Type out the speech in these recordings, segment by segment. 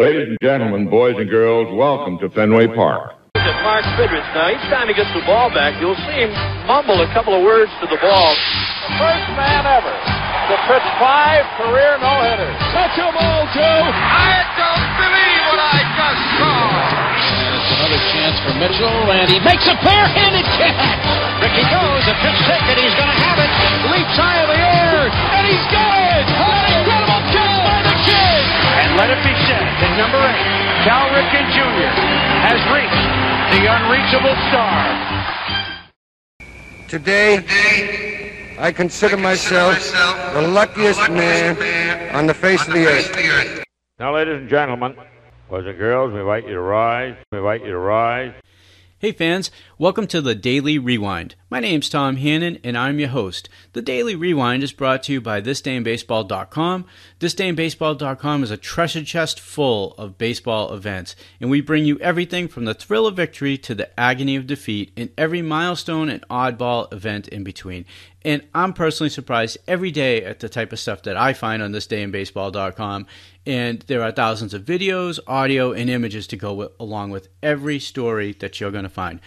Ladies and gentlemen, boys and girls, welcome to Fenway Park. At Mark Fidrych now, each time he gets the ball back, you'll see him mumble a couple of words to the ball. The first man ever to pitch five career no-hitters. Touch him all, Joe. I don't believe what I just saw. And it's another chance for Mitchell, and he makes a bare-handed catch. Ricky goes, a pitch taken, he's going to have it. Leaps high in the air, and he's got it. An incredible catch let it be said that number eight, Cal Ripken Jr., has reached the unreachable star. Today, I consider myself the luckiest man on the face of the earth. Now, ladies and gentlemen, boys and girls, we invite you to rise. We invite you to rise. Hey fans, welcome to the Daily Rewind. My name's Tom Hannon and I'm your host. The Daily Rewind is brought to you by thisdayinbaseball.com. Thisdayinbaseball.com is a treasure chest full of baseball events, and we bring you everything from the thrill of victory to the agony of defeat in every milestone and oddball event in between. And I'm personally surprised every day at the type of stuff that I find on thisdayinbaseball.com. And there are thousands of videos, audio, and images to go with, along with every story that you're going to find.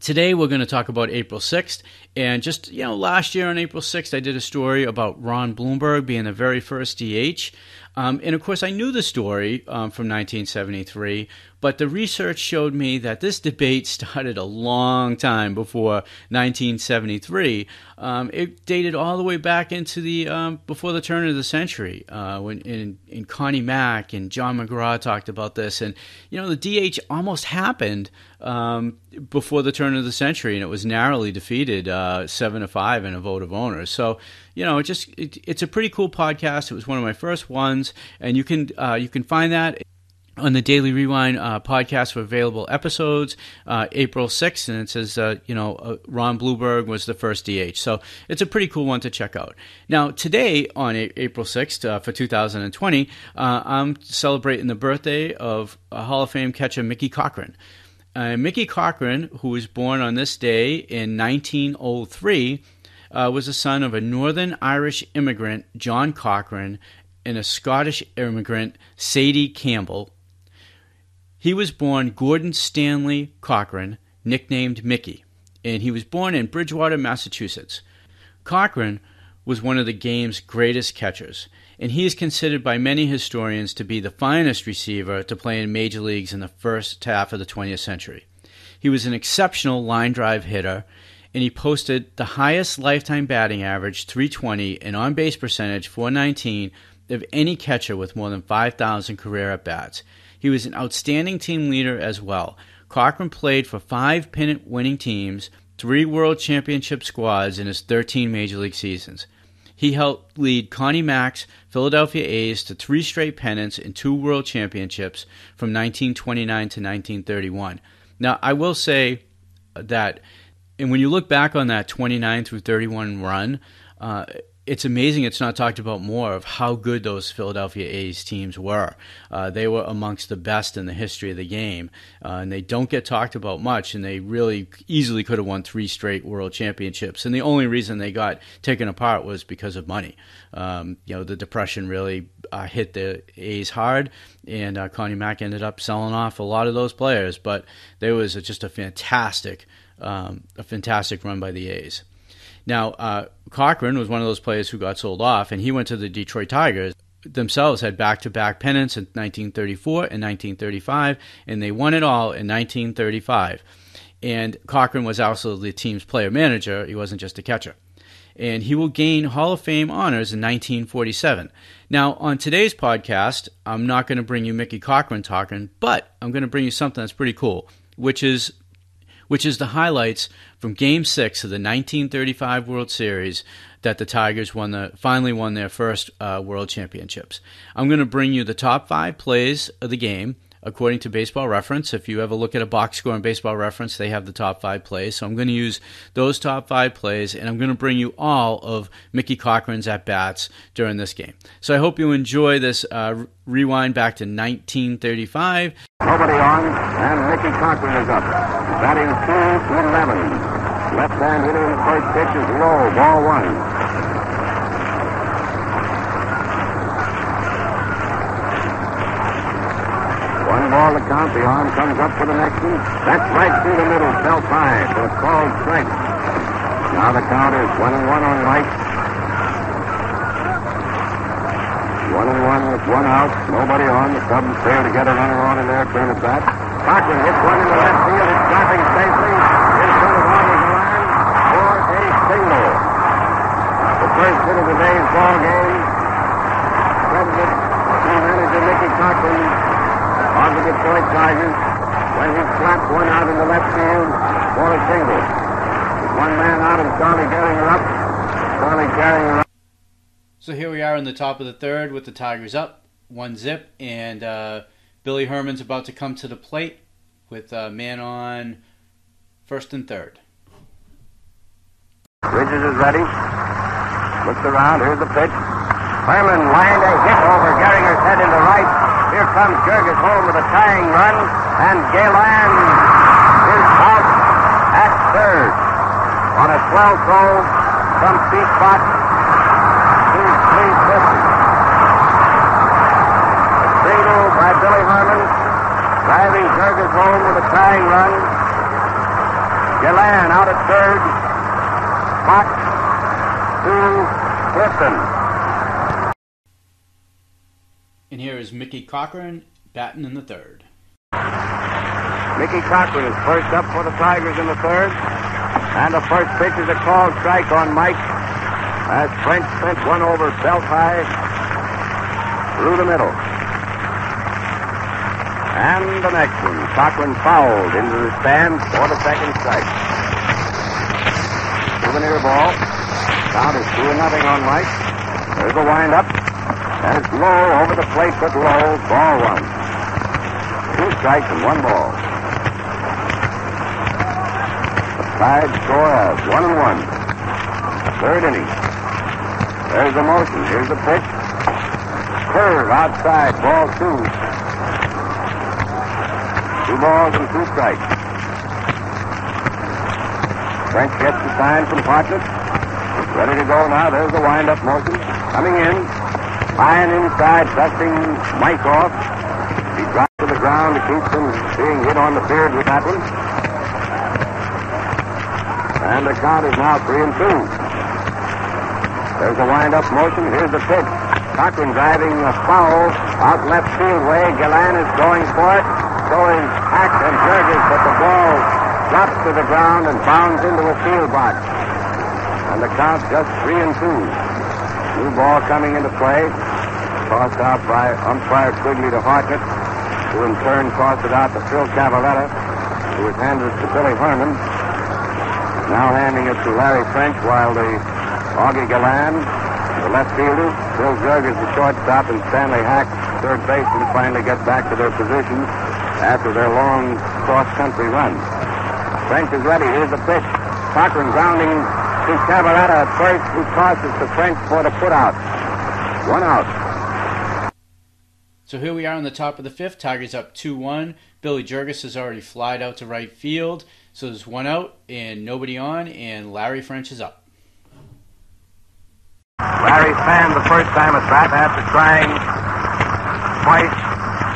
Today we're going to talk about April 6th. And just, you know, last year on April 6th, I did a story about Ron Blomberg being the very first DH. Um, and of course, I knew the story um, from 1973, but the research showed me that this debate started a long time before 1973. Um, it dated all the way back into the um, before the turn of the century, uh, when in, in Connie Mack and John McGraw talked about this, and you know the DH almost happened um, before the turn of the century, and it was narrowly defeated uh, seven to five in a vote of owners. So you know, it just it, it's a pretty cool podcast. It was one of my first ones, and you can uh, you can find that on the Daily Rewind uh, podcast for available episodes, uh, April 6th, and it says, uh, you know, uh, Ron Blomberg was the first DH. So it's a pretty cool one to check out. Now, today, on a- April 6th uh, for 2020, uh, I'm celebrating the birthday of Hall of Fame catcher Mickey Cochrane. Mickey Cochrane, who was born on this day in 1903, Uh, was the son of a Northern Irish immigrant, John Cochrane, and a Scottish immigrant, Sadie Campbell, he was born Gordon Stanley Cochrane, nicknamed Mickey, and he was born in Bridgewater, Massachusetts. Cochrane was one of the game's greatest catchers, and he is considered by many historians to be the finest receiver to play in major leagues in the first half of the 20th century. He was an exceptional line drive hitter, and he posted the highest lifetime batting average, 320, and on base percentage, 419, of any catcher with more than 5,000 career at bats. He was an outstanding team leader as well. Cochrane played for five pennant winning teams, three world championship squads in his 13 major league seasons. He helped lead Connie Mack's Philadelphia A's to three straight pennants and two world championships from 1929 to 1931. Now, I will say that, and when you look back on that 29 through 31 run, uh, it's amazing it's not talked about more of how good those Philadelphia A's teams were. Uh, they were amongst the best in the history of the game, uh, and they don't get talked about much. And they really easily could have won three straight World Championships. And the only reason they got taken apart was because of money. Um, you know, the Depression really uh, hit the A's hard, and uh, Connie Mack ended up selling off a lot of those players. But there was just a fantastic, um, a fantastic run by the A's. Now, uh, Cochrane was one of those players who got sold off, and he went to the Detroit Tigers. Themselves had back to back pennants in 1934 and 1935, and they won it all in 1935. And Cochrane was also the team's player manager, he wasn't just a catcher. And he will gain Hall of Fame honors in 1947. Now, on today's podcast, I'm not going to bring you Mickey Cochrane talking, but I'm going to bring you something that's pretty cool, which is which is the highlights from Game Six of the 1935 World Series that the Tigers won the finally won their first uh, World Championships. I'm going to bring you the top five plays of the game according to Baseball Reference. If you ever look at a box score in Baseball Reference, they have the top five plays. So I'm going to use those top five plays, and I'm going to bring you all of Mickey Cochrane's at bats during this game. So I hope you enjoy this uh, rewind back to 1935. Nobody on, and Mickey Cochrane is up. Batting two to 11. Left hand hitting first pitch is low, ball one. One ball to count. The arm comes up for the next one. That's right through the middle. Fell high for a called strike. Now the count is one and one on right. One and one with one out. Nobody on. The Cubs fail to get a runner on in there. Turn it back. Cochrane hits one in the left field. It's dropping safely in front of Arnie Galan for a single. The first hit of the day's ball game. Cubs manager Mickey Cochrane on the Detroit Tigers when he slapped one out in the left field for a single. One man out and Charlie Gehringer up. Charlie Gehringer up. So here we are in the top of the third with the Tigers up, one zip, and uh, Billy Herman's about to come to the plate with a man on first and third. Bridges is ready. Looks around. Here's the pitch. Herman lined a hit over Gehringer's head into right. Here comes Jurges home with a tying run, and Galan is out at third. On a swell throw from Steve Spot to Cleve Clifton. A single by Billy Herman, driving Jurges home with a tying run. Galan out at third. Spot to Clifton. And here Mickey Cochrane batting in the third. Mickey Cochrane is first up for the Tigers in the third. And the first pitch is a called strike on Mike as French sent one over belt high through the middle. And the next one, Cochrane fouled into the stands for the second strike. Souvenir ball. Count is 2 and nothing on Mike. There's a windup. That's low over the plate, but low. Ball one. Two strikes and one ball. The score of one and one. Third inning. There's the motion. Here's the pitch. Curve outside. Ball two. Two balls and two strikes. French gets the sign from Hartnett. Ready to go now. There's the wind-up motion. Coming in. Fine inside, dusting Mike off. He drops to the ground to keep from being hit on the beard with that one. And the count is now three and two. There's the wind-up motion. Here's the pitch. Cochrane driving a foul out left field way. Galan is going for it. So is Hack and Jurges, but the ball drops to the ground and bounds into a field box. And the count just three and two. New ball coming into play. Tossed out by umpire Quigley to Hartnett, who in turn tossed it out to Phil Cavarretta, who was handed it to Billy Herman. Now handing it to Larry French while the Augie Galan, the left fielder, Bill Jurges, the shortstop, and Stanley Hack, third baseman, finally get back to their positions after their long cross-country run. French is ready. Here's the pitch. Cochrane grounding to Cavarretta at first, who tosses to French for the putout. One out. So here we are on the top of the fifth. Tigers up 2 1. Billy Jurges has already flied out to right field. So there's one out and nobody on, and Larry French is up. Larry fanned the first time at bat after trying twice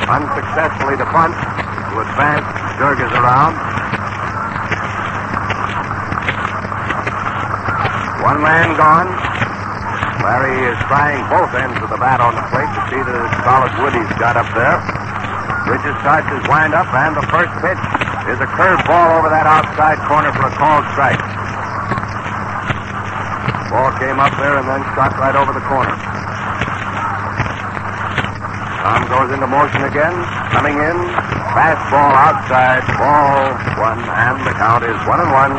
unsuccessfully to punt to advance Jurges around. One man gone. Larry is trying both ends of the bat on the plate to see the solid wood he's got up there. Bridges starts his wind up, and the first pitch is a curved ball over that outside corner for a called strike. Ball came up there and then shot right over the corner. Tom goes into motion again, coming in. Fastball outside, ball one, and the count is one and one.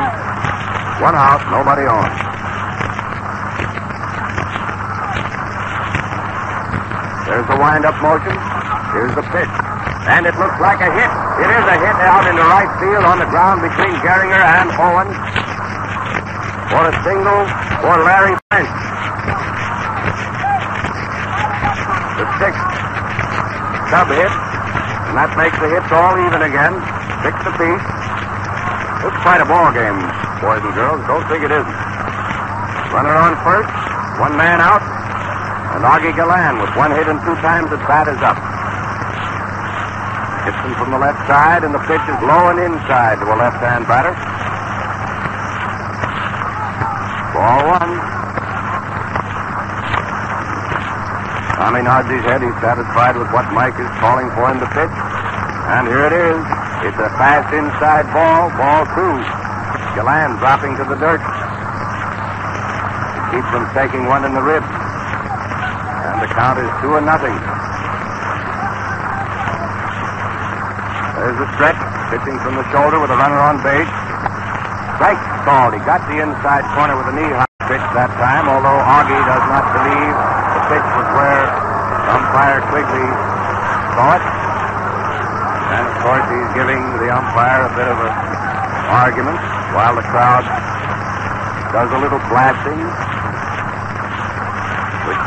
One out, nobody on. There's the wind-up motion. Here's the pitch. And it looks like a hit. It is a hit out into right field on the ground between Gehringer and Owen. For a single for Larry French. The sixth sub hit. And that makes the hits all even again. Six apiece. It's quite a ball game, boys and girls. Don't think it isn't. Runner on first. One man out. And Augie Galan with one hit and two times at bat is up. Him from the left side, and the pitch is low and inside to a left-hand batter. Ball one. Tommy nods his head. He's satisfied with what Mike is calling for him to pitch. And here it is. It's a fast inside ball. Ball two. Galan dropping to the dirt. To keep from taking one in the ribs. And the count is two and nothing. There's the stretch. Pitching from the shoulder with a runner on base. Strike called. He got the inside corner with a knee-high pitch that time, although Augie does not believe the pitch was where umpire Quigley saw it. And of course, he's giving the umpire a bit of an argument while the crowd does a little blasting,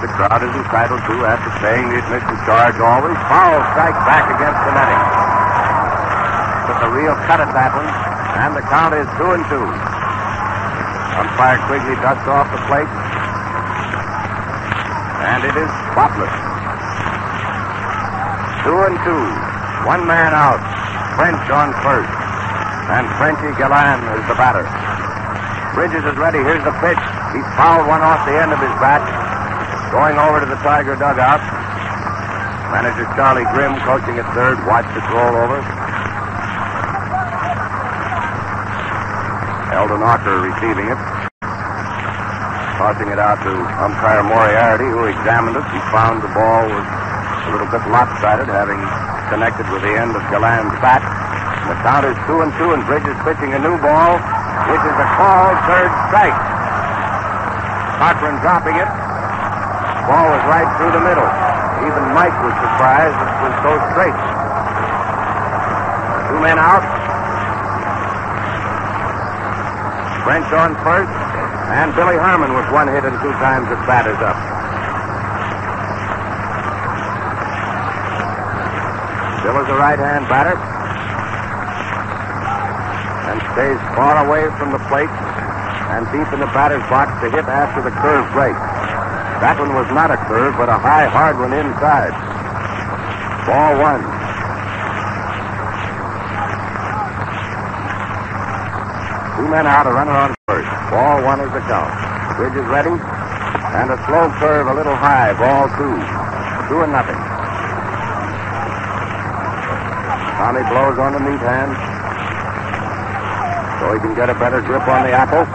the crowd is entitled to after paying the admission charge always. Foul strike back against the netting. Took a real cut at that one, and the count is two and two. Umpire Quigley dusts off the plate, and it is spotless. Two and two. One man out. French on first. And Frenchy Galan is the batter. Bridges is ready. Here's the pitch. He's fouled one off the end of his bat. Going over to the Tiger dugout. Manager Charlie Grimm coaching at third. Watched it roll over. Elden Auker receiving it. Tossing it out to umpire Moriarty, who examined it and found the ball was a little bit lopsided, having connected with the end of Galan's bat. The count is two and two, and Bridges pitching a new ball, which is a call, third strike. Cochrane dropping it. Ball was right through the middle. Even Mike was surprised it was so straight. Two men out. French on first, and Billy Herman with one hit and two times at batters up. Bill is a right-hand batter and stays far away from the plate and deep in the batter's box to hit after the curve break. That one was not a curve, but a high, hard one inside. Ball one. Two men out, a runner on first. Ball one is the count. Bridge is ready. And a slow curve a little high. Ball two. Two and nothing. Tommy blows on the meat hand. So he can get a better grip on the apple.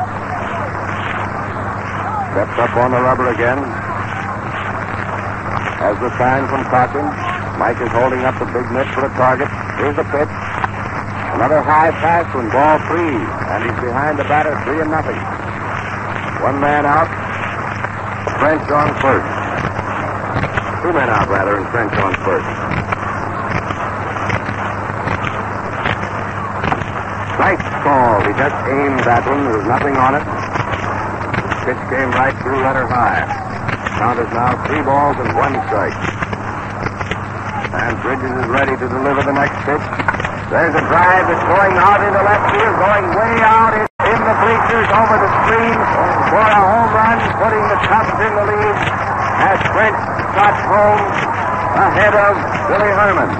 Steps up on the rubber again. Has the sign from Cochrane. Mike is holding up the big mitt for a target. Here's the pitch. Another high pass one, ball three. And he's behind the batter, three and nothing. One man out. French on first. Two men out, rather, and French on first. Strike call. He just aimed that one. There was nothing on it. Pitch came right through letter high. Count is now three balls and one strike. And Bridges is ready to deliver the next pitch. There's a drive that's going out into left field, going way out in, in the bleachers over the screen for a home run, putting the Cubs in the lead as French trots home ahead of Billy Herman.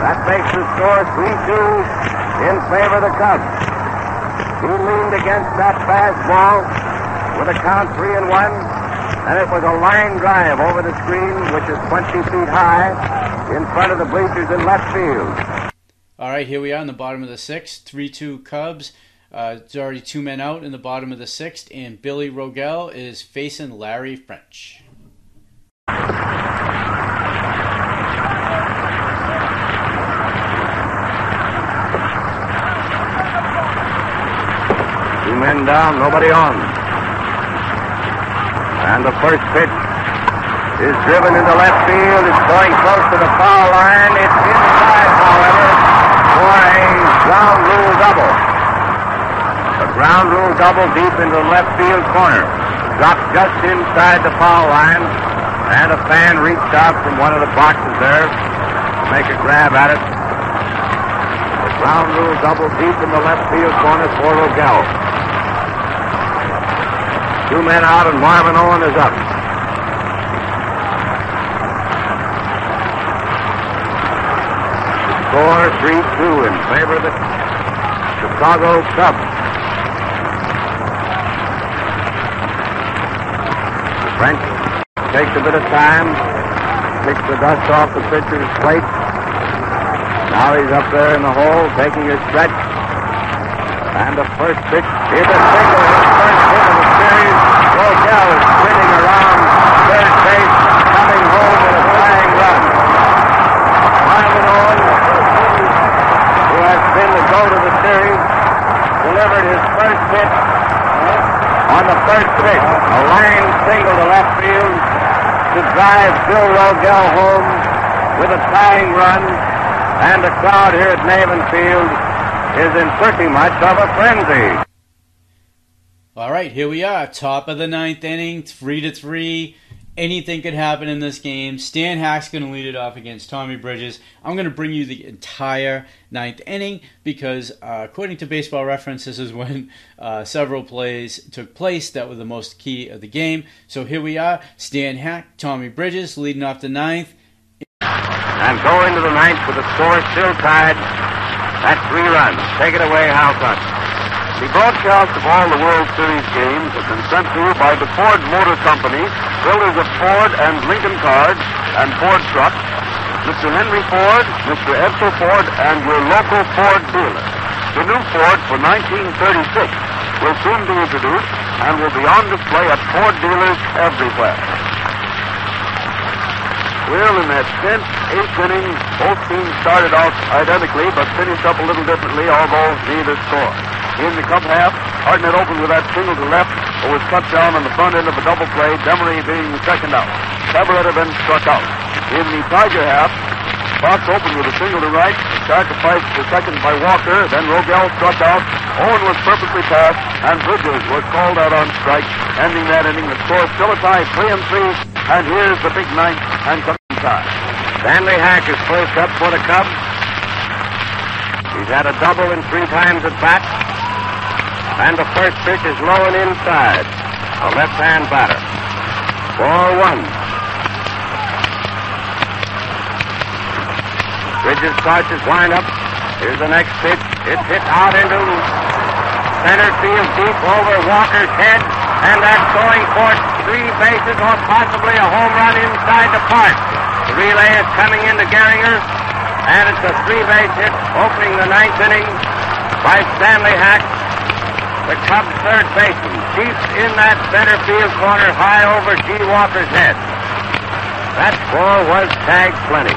That makes the score 3-2 in favor of the Cubs. He leaned against that fastball with a count 3 and 1, and it was a line drive over the screen, which is 20 feet high in front of the bleachers in left field. All right, here we are in the bottom of the sixth, 3 2 Cubs. Uh, it's already two men out in the bottom of the sixth, and Billy Rogell is facing Larry French. Two men down, nobody on. And the first pitch is driven into left field. It's going close to the foul line. It's inside, however, for a ground rule double. A ground rule double deep into the left field corner. Dropped just inside the foul line. And a fan reached out from one of the boxes there to make a grab at it. The ground rule double deep in the left field corner for Rogell. Two men out, and Marvin Owen is up. score 3-2 in favor of the Chicago Cubs. French takes a bit of time, picks the dust off the pitcher's plate. Now he's up there in the hole taking his stretch. And the first pitch is a single. His first hit of the series. Is spinning around third base, coming home with a flying run. Marvin Owens, who has been the goat of the series, delivered his first hit on the first pitch. A line single to left field to drive Bill Rogell home with a tying run. And the crowd here at Navin Field is in pretty much of a frenzy. All right, here we are, top of the ninth inning, three to three. Anything could happen in this game. Stan Hack's going to lead it off against Tommy Bridges. I'm going to bring you the entire ninth inning because, uh, according to Baseball Reference, this is when uh, several plays took place that were the most key of the game. So here we are, Stan Hack, Tommy Bridges leading off the ninth. And go into the ninth with the score still tied at three runs. Take it away, Hal Tuck. The broadcast of all the World Series games has been sent to you by the Ford Motor Company, builders of Ford and Lincoln cars and Ford trucks, Mr. Henry Ford, Mr. Edsel Ford, and your local Ford dealer. The new Ford for 1936 will soon be introduced and will be on display at Ford dealers everywhere. Well, in that tenth, eighth inning, both teams started off identically, but finished up a little differently, although neither scored. In the Cub half, Hartnett opened with that single to left, but was cut down on the front end of a double play, Demaree being the second out. Cavarretta then struck out. In the Tiger half, Fox opened with a single to right, sacrificed the second by Walker, then Rogell struck out. Owen was perfectly passed, and Bridges was called out on strike, ending that inning. The score still a tie, three and three, and here's the big ninth and coming time. Stanley Hack is first up for the Cubs. He's had a double and three times at bat. And the first pitch is low and inside. A left-hand batter. Ball one. Bridges starts his windup. Here's the next pitch. It's hit out into center field deep over Walker's head. And that's going for three bases or possibly a home run inside the park. The relay is coming into Gehringer. And it's a three-base hit opening the ninth inning by Stanley Hack. The Cubs third baseman, deep in that center field corner, high over G. Walker's head. That ball was tagged plenty.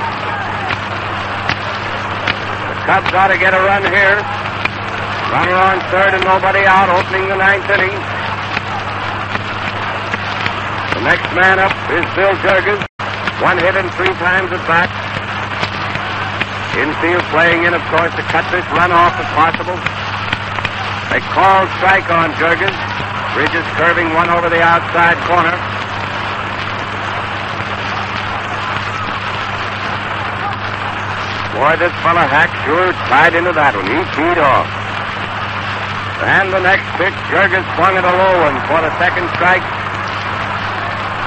The Cubs ought to get a run here. Runner on third and nobody out, opening the ninth inning. The next man up is Bill Jurgens. One hit and three times at bat. Infield playing in, of course, to cut this run off if possible. They call strike on Jurgens. Bridges curving one over the outside corner. Boy, this fella Hack sure tied into that one. He teed off. And the next pitch, Jurgens swung at a low one for the second strike.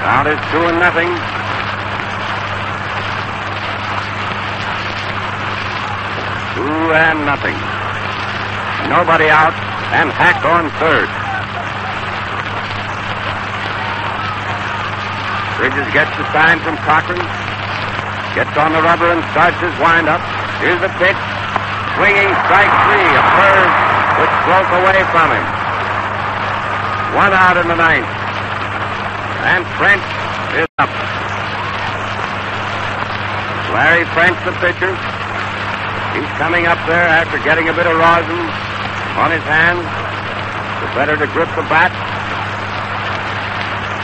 Count is two and nothing. Two and nothing. Nobody out, and Hack on third. Bridges gets the sign from Cochrane. Gets on the rubber and starts his windup. Here's the pitch. Swinging strike three. A curve which broke away from him. One out in the ninth. And French is up. Larry French, the pitcher. He's coming up there after getting a bit of rosin on his hands. The better to grip the bat.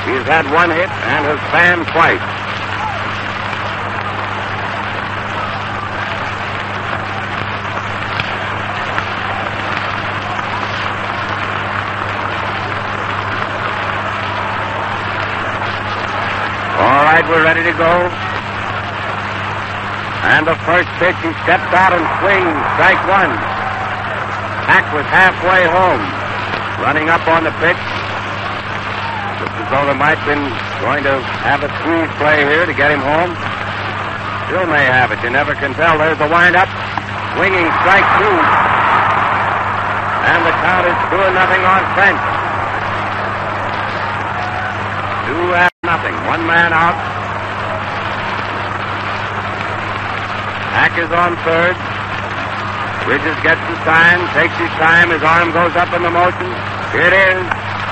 He's had one hit and has fanned twice. All right, we're ready to go. And the first pitch, he steps out and swings. Strike one. Hack was halfway home. Running up on the pitch. Looks as though they might have been going to have a squeeze play here to get him home. still may have it. You never can tell. There's the windup. Swinging strike two. And the count is two and nothing on French. Two and nothing. One man out. Hack is on third. Bridges gets the sign, takes his time. His arm goes up in the motion. Here it is.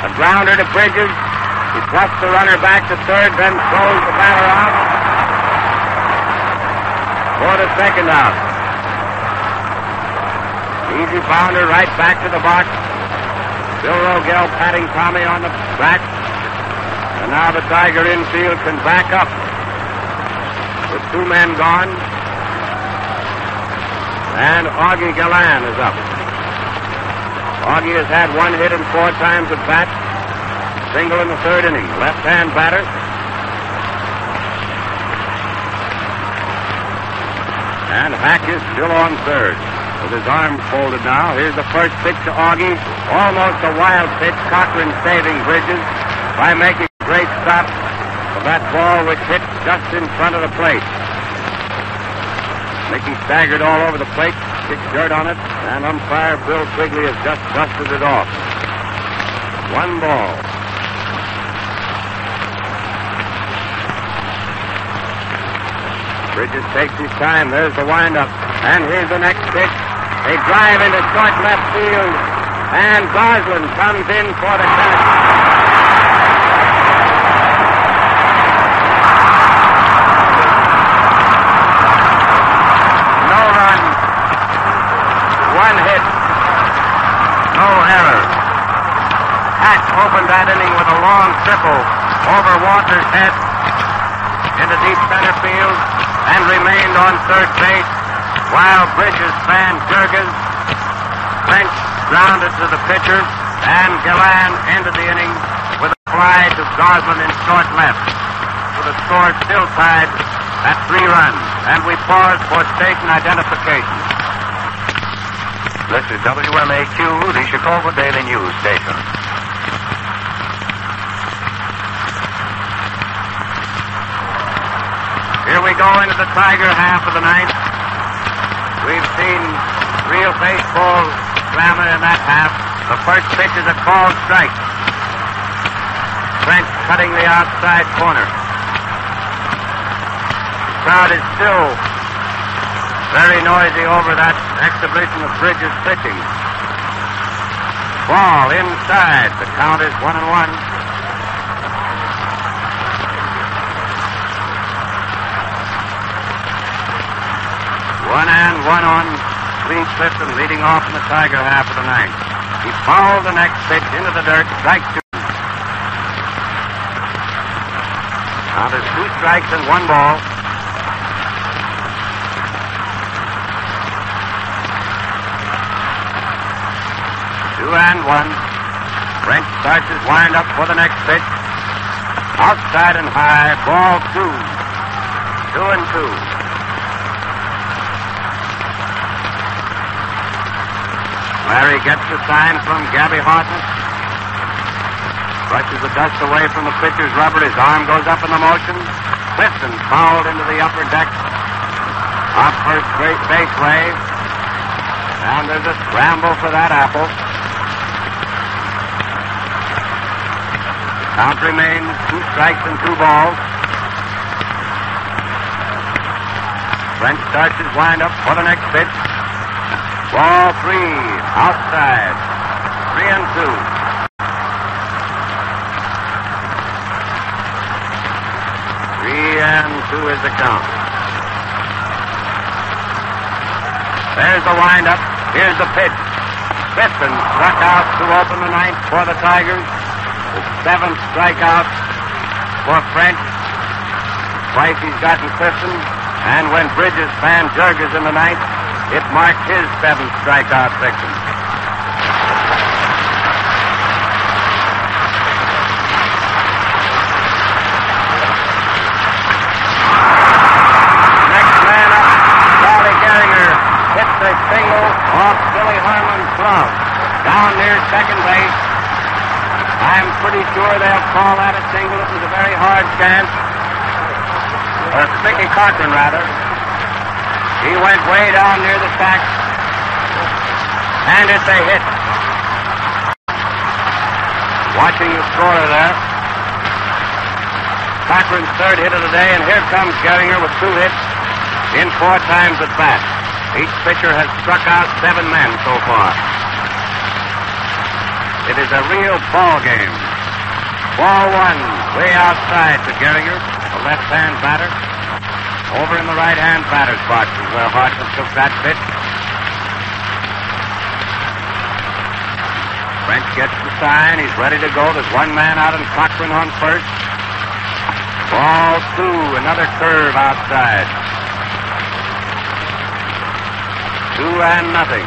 A grounder to Bridges. He thrusts the runner back to third, then throws the batter out. For the second out. Easy bounder right back to the box. Bill Rogell patting Tommy on the back. And now the Tiger infield can back up. With two men gone. And Augie Galan is up. Augie has had one hit and four times at bat. Single in the third inning. Left-hand batter. And Hack is still on third. With his arms folded now. Here's the first pitch to Augie. Almost a wild pitch. Cochrane saving Bridges by making a great stop of that ball which hit just in front of the plate. Mickey staggered all over the plate, kicked dirt on it, and umpire Bill Quigley has just dusted it off. One ball. Bridges takes his time. There's the windup. And here's the next pitch. They drive into short left field. And Goslin comes in for the catch. No run. One hit. No error. Hack opened that inning with a long triple over Walter's head into deep center field and remained on third base while Bridges fanned Jurgens. French grounded to the pitcher, and Galan ended the inning with a fly to Goslin in short left. With the score still tied at three runs, and we pause for station identification. This is WMAQ, the Chicago Daily News Station. We go into the Tiger half of the ninth. We've seen real baseball glamour in that half. The first pitch is a called strike. French cutting the outside corner. The crowd is still very noisy over that exhibition of Bridges pitching. Ball inside. The count is one and one. One and one on Lee Clifton leading off in the Tiger half of the ninth. He fouled the next pitch into the dirt, strike two. Now there's two strikes and one ball. Two and one. French starts his wind up for the next pitch. Outside and high, ball two. Two and two. Larry gets the sign from Gabby Horton. Brushes the dust away from the pitcher's rubber. His arm goes up in the motion. Clifton fouled into the upper deck. Off first great base way. And there's a scramble for that apple. Count remains two strikes and two balls. French starts his windup for the next pitch. Ball three, outside. Three and two. Three and two is the count. There's the windup. Here's the pitch. Clifton struck out to open the ninth for the Tigers. The seventh strikeout for French. Twice he's gotten Clifton. And when Bridges fanned Jurgens in the ninth, it marked his seventh strikeout victim. Next man up, Charlie Gehringer hits a single off Billy Herman's glove down near second base. I'm pretty sure they'll call that a single. It was a very hard chance. Or Mickey Cochrane, rather. He went way down near the sack. And it's a hit. Watching the scorer there. Cochrane's third hit of the day, and here comes Gehringer with two hits in four times at bat. Each pitcher has struck out seven men so far. It is a real ball game. Ball one, way outside to Gehringer, a left-hand batter. Over in the right-hand batter's box is where Hartman took that pitch. French gets the sign. He's ready to go. There's one man out and Cochrane on first. Ball two, another curve outside. Two and nothing.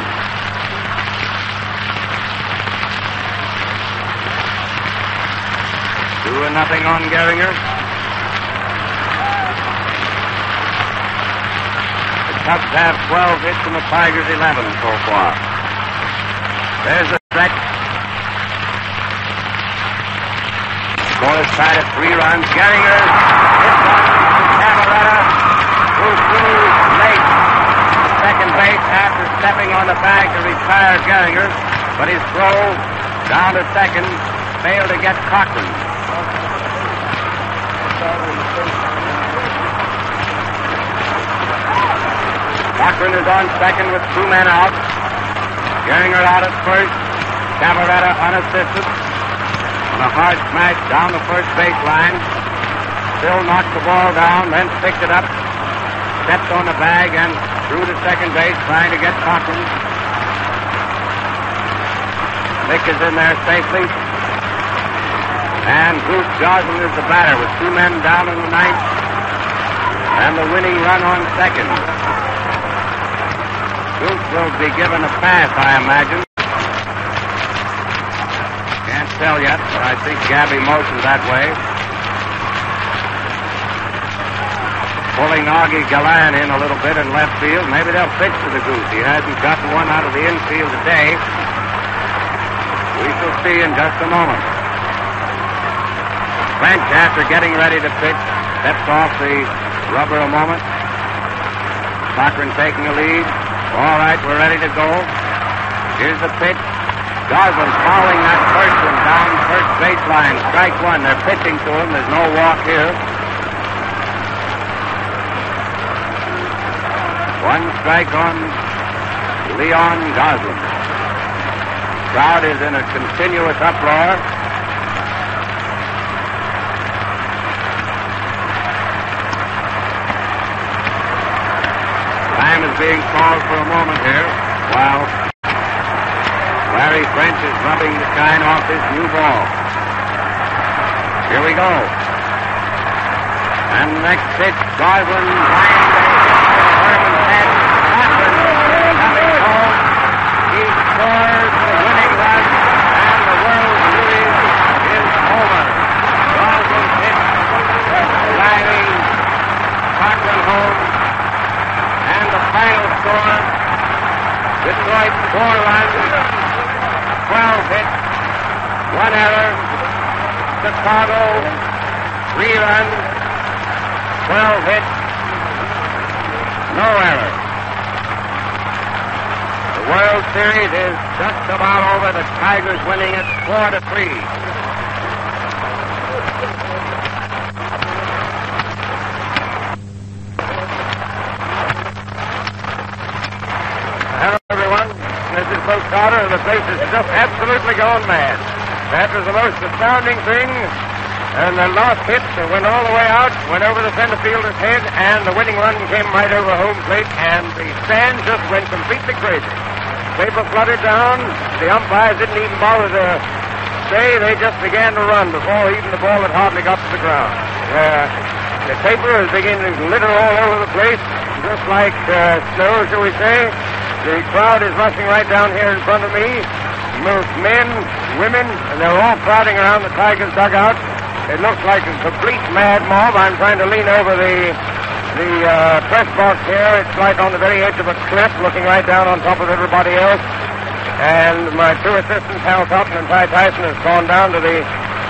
Two and nothing on Gehringer. Cubs have 12 hits and the Tigers 11 so far. There's the stretch. Score is tied at three runs. Gehringer hits one to Cavarretta, who threw late second base after stepping on the bag to retire Gehringer, but his throw down to second failed to get Cochrane. Cochrane is on second with two men out. Gehringer out at first. Cavarretta unassisted. On a hard smash down the first baseline. Still knocked the ball down, then picked it up, stepped on the bag, and threw to second base, trying to get Cochrane. Mick is in there safely. And Bruce Goslin is the batter with two men down in the ninth. And the winning run on second. Bruce will be given a pass, I imagine. Can't tell yet, but I think Gabby motioned that way. Pulling Augie Galan in a little bit in left field. Maybe they'll pitch to the Goose. He hasn't gotten one out of the infield today. We shall see in just a moment. French, after getting ready to pitch, steps off the rubber a moment. Cochrane taking a lead. All right, we're ready to go. Here's the pitch. Goslin following that first one down first baseline. Strike one. They're pitching to him. There's no walk here. One strike on Leon Goslin. Crowd is in a continuous uproar. Time called for a moment here while Larry French is rubbing the shine off his new ball. Here we go. And next pitch, Goslin line Herman's head. Cochrane coming home. He scores the winning run, and the World Series is over. Goslin pitch, driving Cochrane home. And the final score, Detroit four runs, 12 hits, one error. Chicago, three runs, 12 hits, no error. The World Series is just about over. The Tigers winning it four to three. Hello, everyone. This is Bill Carter, and the place is just absolutely gone mad. That was the most astounding thing. And the last hit went all the way out, went over the center fielder's head, and the winning run came right over home plate, and the stand just went completely crazy. Paper fluttered down. The umpires didn't even bother to stay. They just began to run before even the ball had hardly got to the ground. Uh, the paper is beginning to litter all over the place, just like uh, snow, shall we say. The crowd is rushing right down here in front of me. Most men, women, and they're all crowding around the Tigers dugout. It looks like a complete mad mob. I'm trying to lean over the the uh, press box here. It's like on the very edge of a cliff, looking right down on top of everybody else. And my two assistants, Hal Totten and Ty Tyson, has gone down to the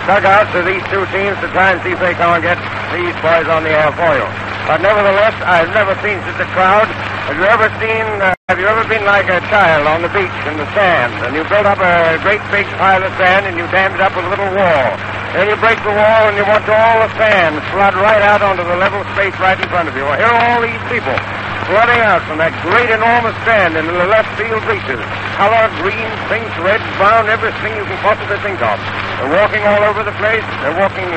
dugouts of these two teams to try and see if they can't get these boys on the air for you. But nevertheless, I've never seen such a crowd. Have you ever seen, uh, have you ever been like a child on the beach in the sand and you build up a great big pile of sand and you dam it up with a little wall? Then you break the wall and you watch all the sand flood right out onto the level space right in front of you. Well, here are all these people flooding out from that great enormous sand in the left field bleachers. Color, green, pinks, red, brown, everything you can possibly think of. They're walking all over the place. They're walking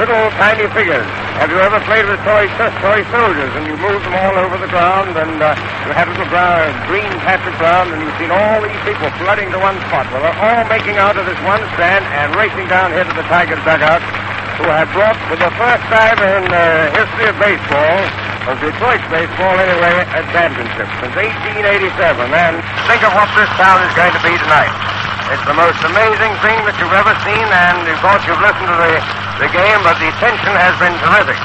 little tiny figures. Have you ever played with toy, toy soldiers and you move them all over the ground and uh, you have a little brown, green patch of ground and you've seen all these people flooding to one spot? Well, they're all making out of this one stand and racing down here to the Tigers dugout who have brought for the first time in the history of baseball, of Detroit baseball anyway, a championship since 1887. And think of what this town is going to be tonight. It's the most amazing thing that you've ever seen, and of course you've listened to the, the game, but the tension has been terrific.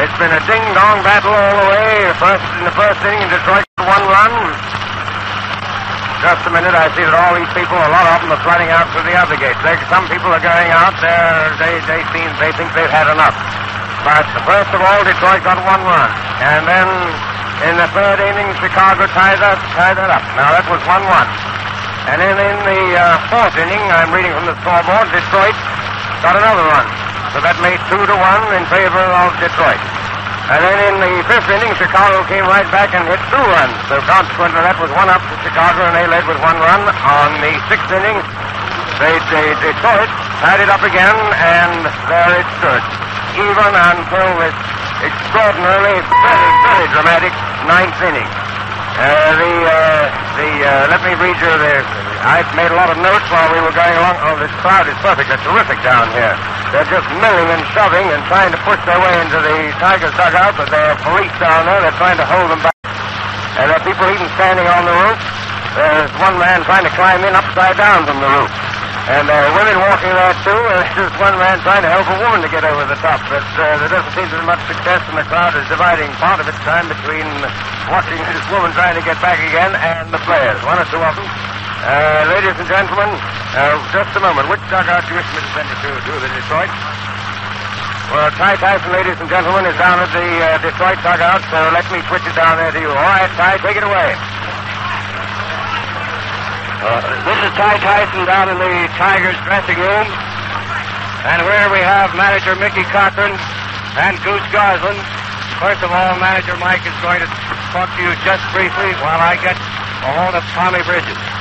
It's been a ding-dong battle all the way. First in the first inning, in Detroit one run. Just a minute, I see that all these people, a lot of them are flooding out through the other gate. They, some people are going out there. They they seem they think they've had enough. But first of all, Detroit got one run, and then in the third inning, Chicago tied that tied that up. Now that was one-one. And then in the uh, fourth inning, I'm reading from the scoreboard, Detroit got another run. So that made two to one in favor of Detroit. And then in the fifth inning, Chicago came right back and hit two runs. So consequently, that was one up to Chicago, and they led with one run. On the sixth inning, they, they Detroit tied it up again, and there it stood, even until this extraordinarily, very, very dramatic ninth inning. Uh, the, uh, the, uh, let me read you the, I made a lot of notes while we were going along. Oh, this crowd is perfect. They're terrific down here. They're just milling and shoving and trying to push their way into the Tigers dugout, but there are police down there. They're trying to hold them back. And there are people even standing on the roof. There's one man trying to climb in upside down from the roof. And there are women walking there too, and there's one man trying to help a woman to get over the top. But uh, there doesn't seem to be much success, and the crowd is dividing part of its time between watching this woman trying to get back again and the players, one or two of them. Uh, ladies and gentlemen, uh, just a moment. Which dugout do you wish me to send you to? To the Detroit? Well, Ty Tyson, ladies and gentlemen, is down at the uh, Detroit dugout, so let me switch it down there to you. All right, Ty, take it away. Uh, this is Ty Tyson down in the Tigers dressing room. And where we have manager Mickey Cochrane and Goose Goslin. First of all, manager Mike is going to talk to you just briefly while I get a hold of Tommy Bridges.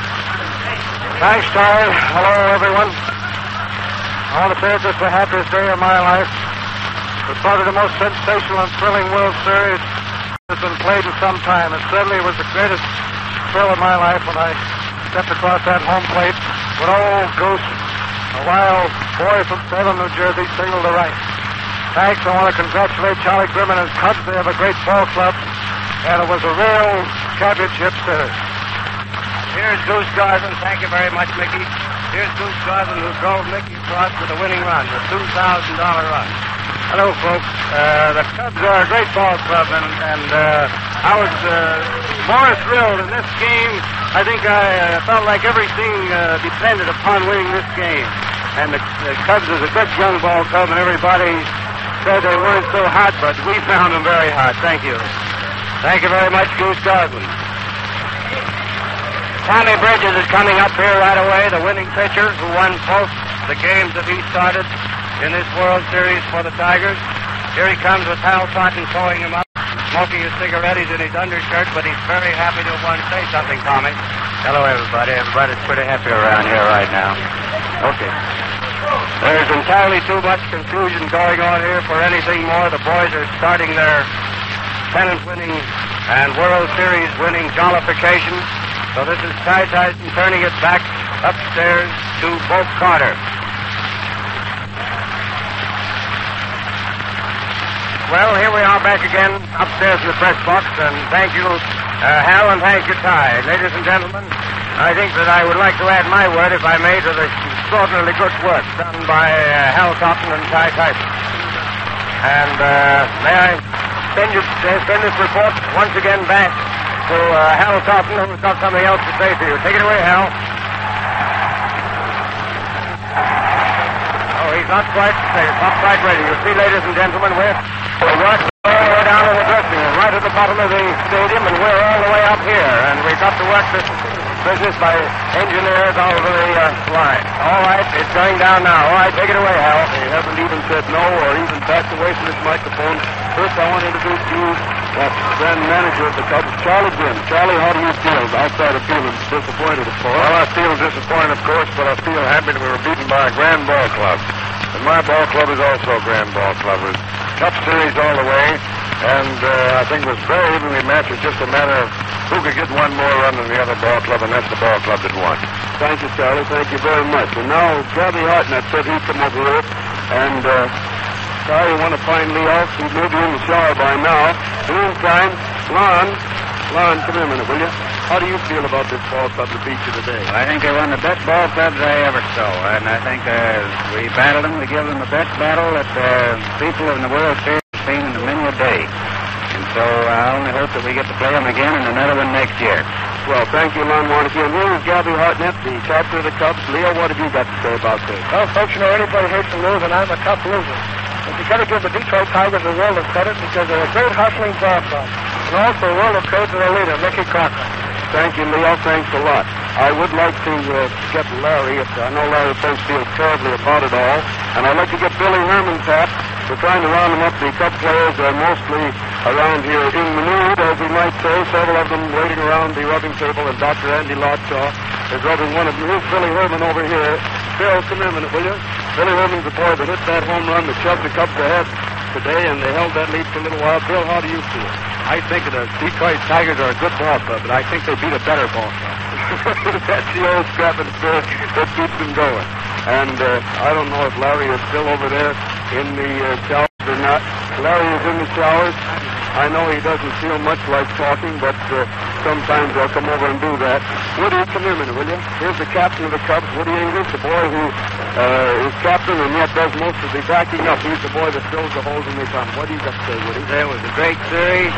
Thanks, Ty. Hello, everyone. I want to say the happiest day of my life. It's probably the most sensational and thrilling World Series that's been played in some time. And certainly it was the greatest thrill of my life when I stepped across that home plate with old Goose, a wild boy from Salem, New Jersey, single to right. Thanks. I want to congratulate Charlie Grimm and his Cubs. They have a great ball club, and it was a real championship series. Here's Goose Goslin. Thank you very much, Mickey. Here's Goose Goslin, who drove Mickey across with a winning run, the $2,000 run. Hello, folks. Uh, the Cubs are a great ball club, and, and uh, I was uh, more thrilled in this game. I think I uh, felt like everything uh, depended upon winning this game. And the, the Cubs is a good young ball club, and everybody said they weren't so hot, but we found them very hot. Thank you. Thank you very much, Goose Goslin. Tommy Bridges is coming up here right away, the winning pitcher who won both the games that he started in this World Series for the Tigers. Here he comes with Hal Totten towing him up, smoking his cigarette. He's in his undershirt, but he's very happy to have won. Say something, Tommy. Hello, everybody. Everybody's pretty happy around here right now. Okay. There's entirely too much confusion going on here for anything more. The boys are starting their pennant winning and World Series winning jollification. So this is Ty Tyson turning it back upstairs to Boake Carter. Well, here we are back again upstairs in the press box, and thank you, uh, Hal, and thank you, Ty. Ladies and gentlemen, I think that I would like to add my word, if I may, to the extraordinarily good work done by uh, Hal Totten and Ty Tyson. And uh, may I send, you, uh, send this report once again back to uh, Hal Totten, who's got something else to say to you. Take it away, Hal. Oh, he's not quite, uh, not quite ready. You see, ladies and gentlemen, we're, we're way down in the dressing room, right at the bottom of the stadium, and we're all the way up here. And we've got to work this business by engineers all over the uh, line. All right, it's going down now. All right, take it away, Hal. They haven't even said no or even backed away from this microphone. First, I want to introduce you, that grand manager of the Cubs, Charlie Grimm. Charlie, how do you feel outside of feeling disappointed, of course? Well, I feel disappointed, of course, but I feel happy that we were beaten by a grand ball club. And my ball club is also a grand ball club. It was Cup Series all the way, and uh, I think it was very evenly matched. It was just a matter of who could get one more run than the other ball club, and that's the ball club that won. Thank you, Charlie. Thank you very much. And now, Gabby Hartnett said he'd come over here, and uh, Charlie want to find Lee off. He may be in the shower by now. In the meantime, Lon, Lon, come here a minute, will you? How do you feel about this ball club that beat you today? I think they won the best ball clubs I ever saw, and I think uh, we battled them. We give them the best battle that uh, people in the World Series have seen in many a day. And so I only hope that we get to play them again and another one next year. Well, thank you, Lon Warneke. And here is Gabby Hartnett, the captain of the Cubs. Leo, what have you got to say about this? Well, folks, you know, anybody hates to lose, and I'm a tough loser. But you got to give the Detroit Tigers a world of credit because they're a great hustling ball club. And also a world of credit to their leader, Mickey Cochrane. Thank you, Leo. Thanks a lot. I would like to uh, get Larry. If, I know Larry Pence feels terribly about it all. And I'd like to get Billy Herman tapped. We're trying to round them up. The Cub players are mostly around here in the mood, as we might say. Several of them waiting around the rubbing table, and Dr. Andy Lotshaw is rubbing one of them. Here's Billy Herman over here. Bill, come here a minute, will you? Billy Herman's the boy that hit that home run that shoved the Cubs ahead today, and they held that lead for a little while. Bill, how do you feel? I think the Detroit Tigers are a good ball club, but I think they beat a better ball club. That's the old scrap and spirit that keeps them going. And uh, I don't know if Larry is still over there in the uh, showers or not. Larry is in the showers. I know he doesn't feel much like talking, but uh, sometimes I'll come over and do that. Woody, come here a minute, will you? Here's the captain of the Cubs, Woody English, the boy who uh, is captain and yet does most of the backing up. He's the boy that fills the holes when they come. What do you got to say, Woody? That was a great series.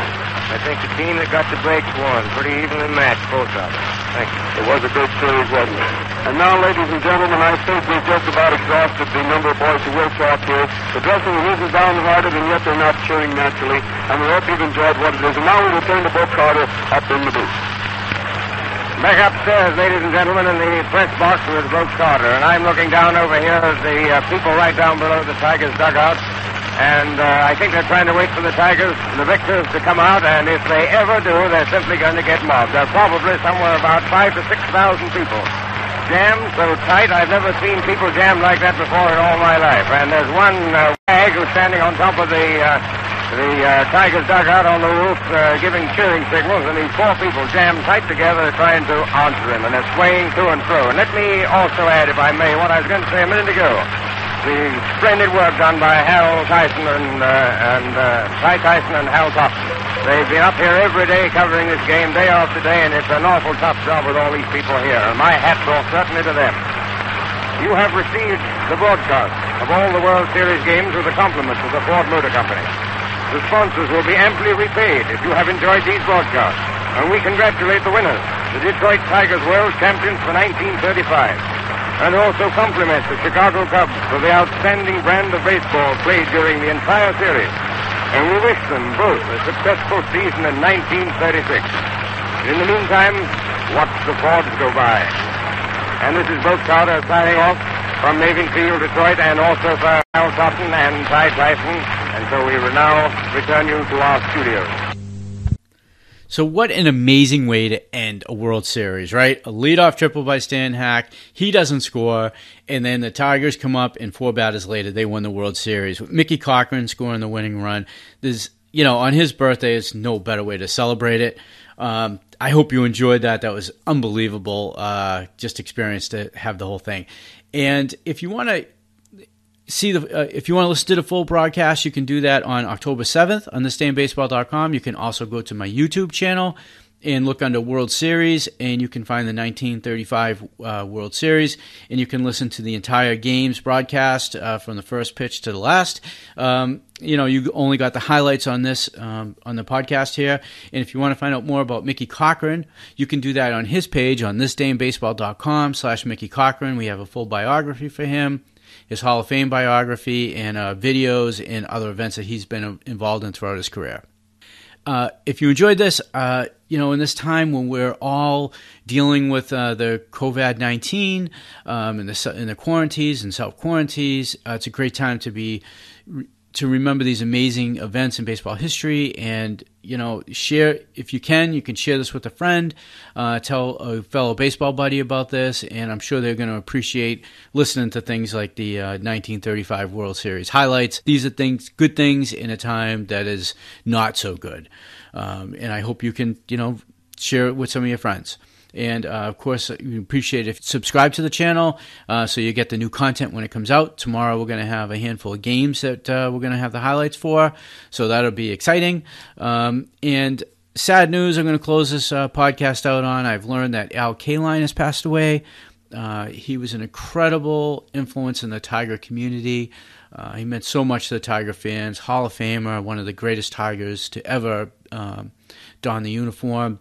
I think the team that got the breaks won. Pretty evenly matched, both of them. Thank you. It was a good series, wasn't it? And now, ladies and gentlemen, I think we've just about exhausted the number of boys who will talk here. The dressing room isn't downhearted, and yet they're not cheering naturally. And we hope you've enjoyed what it is. And now we return to Boake Carter up in the Back upstairs, ladies and gentlemen, in the press box with Boake Carter. And I'm looking down over here at the uh, people right down below the Tigers' dugout. And uh, I think they're trying to wait for the Tigers, the victors, to come out. And if they ever do, they're simply going to get mobbed. There are probably somewhere about five to six thousand people. Jammed so tight, I've never seen people jammed like that before in all my life. And there's one uh, wag who's standing on top of the uh, the uh, Tigers dugout on the roof uh, giving cheering signals, and these four people jammed tight together trying to answer him, and they're swaying to and fro. And let me also add, if I may, what I was going to say a minute ago. The splendid work done by Hal Tyson and, uh, and uh, Ty Tyson and Hal Thompson. They've been up here every day covering this game day after day, and it's an awful tough job with all these people here. And my hat's off certainly to them. You have received the broadcast of all the World Series games with the compliments of the Ford Motor Company. The sponsors will be amply repaid if you have enjoyed these broadcasts. And we congratulate the winners, the Detroit Tigers World Champions for 1935. And also compliment the Chicago Cubs for the outstanding brand of baseball played during the entire series. And we wish them both a successful season in 1936. In the meantime, watch the Fords go by. And this is Boake Carter signing off from Navin Field, Detroit, and also for Al Totten and Ty Tyson. And so we will now return you to our studios. So, what an amazing way to end a World Series, right? A leadoff triple by Stan Hack. He doesn't score. And then the Tigers come up, and four batters later, they won the World Series. With Mickey Cochrane scoring the winning run. There's, you know, on his birthday, there's no better way to celebrate it. Um, I hope you enjoyed that. That was unbelievable. Uh, just experience to have the whole thing. And if you want to see the uh, if you want to listen to the full broadcast you can do that on october 7th on thisdaybaseball.com you can also go to my youtube channel and look under world series and you can find the 1935 uh, world series and you can listen to the entire games broadcast uh, from the first pitch to the last um, you know you only got the highlights on this um, on the podcast here and if you want to find out more about mickey cochrane you can do that on his page on thisdaybaseball.com slash mickey cochrane we have a full biography for him his Hall of Fame biography and uh, videos and other events that he's been involved in throughout his career. Uh, if you enjoyed this, uh, you know, in this time when we're all dealing with uh, the COVID nineteen um, and the and the quarantines and self quarantines, uh, it's a great time to be to remember these amazing events in baseball history and you know share if you can you can share this with a friend uh, tell a fellow baseball buddy about this and i'm sure they're going to appreciate listening to things like the uh, 1935 world series highlights. These are things good things in a time that is not so good. Um, and i hope you can you know share it with some of your friends and uh, of course, we appreciate if you subscribe to the channel uh, so you get the new content when it comes out. Tomorrow, we're going to have a handful of games that uh, we're going to have the highlights for. So that'll be exciting. Um, and sad news, I'm going to close this uh, podcast out on. I've learned that Al Kaline has passed away. Uh, he was an incredible influence in the Tiger community. Uh, he meant so much to the Tiger fans. Hall of Famer, one of the greatest Tigers to ever um, don the uniform.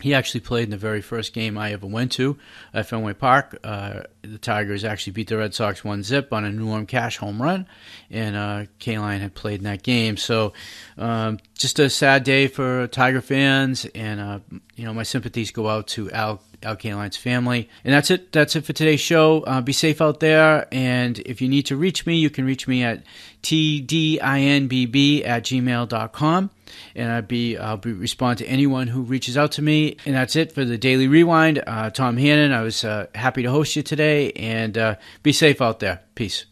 He actually played in the very first game I ever went to at Fenway Park. Uh, the Tigers actually beat the Red Sox one zip on a Norm Cash home run, and uh, Kaline had played in that game. So, um, just a sad day for Tiger fans, and uh, you know my sympathies go out to Al Al family. And that's it. That's it for today's show. Uh, be safe out there. And if you need to reach me, you can reach me at tdinbb at gmail.com. And I'll be, I'll be respond to anyone who reaches out to me. And that's it for the Daily Rewind. Uh, Tom Hannon, I was uh, happy to host you today. And uh, be safe out there. Peace.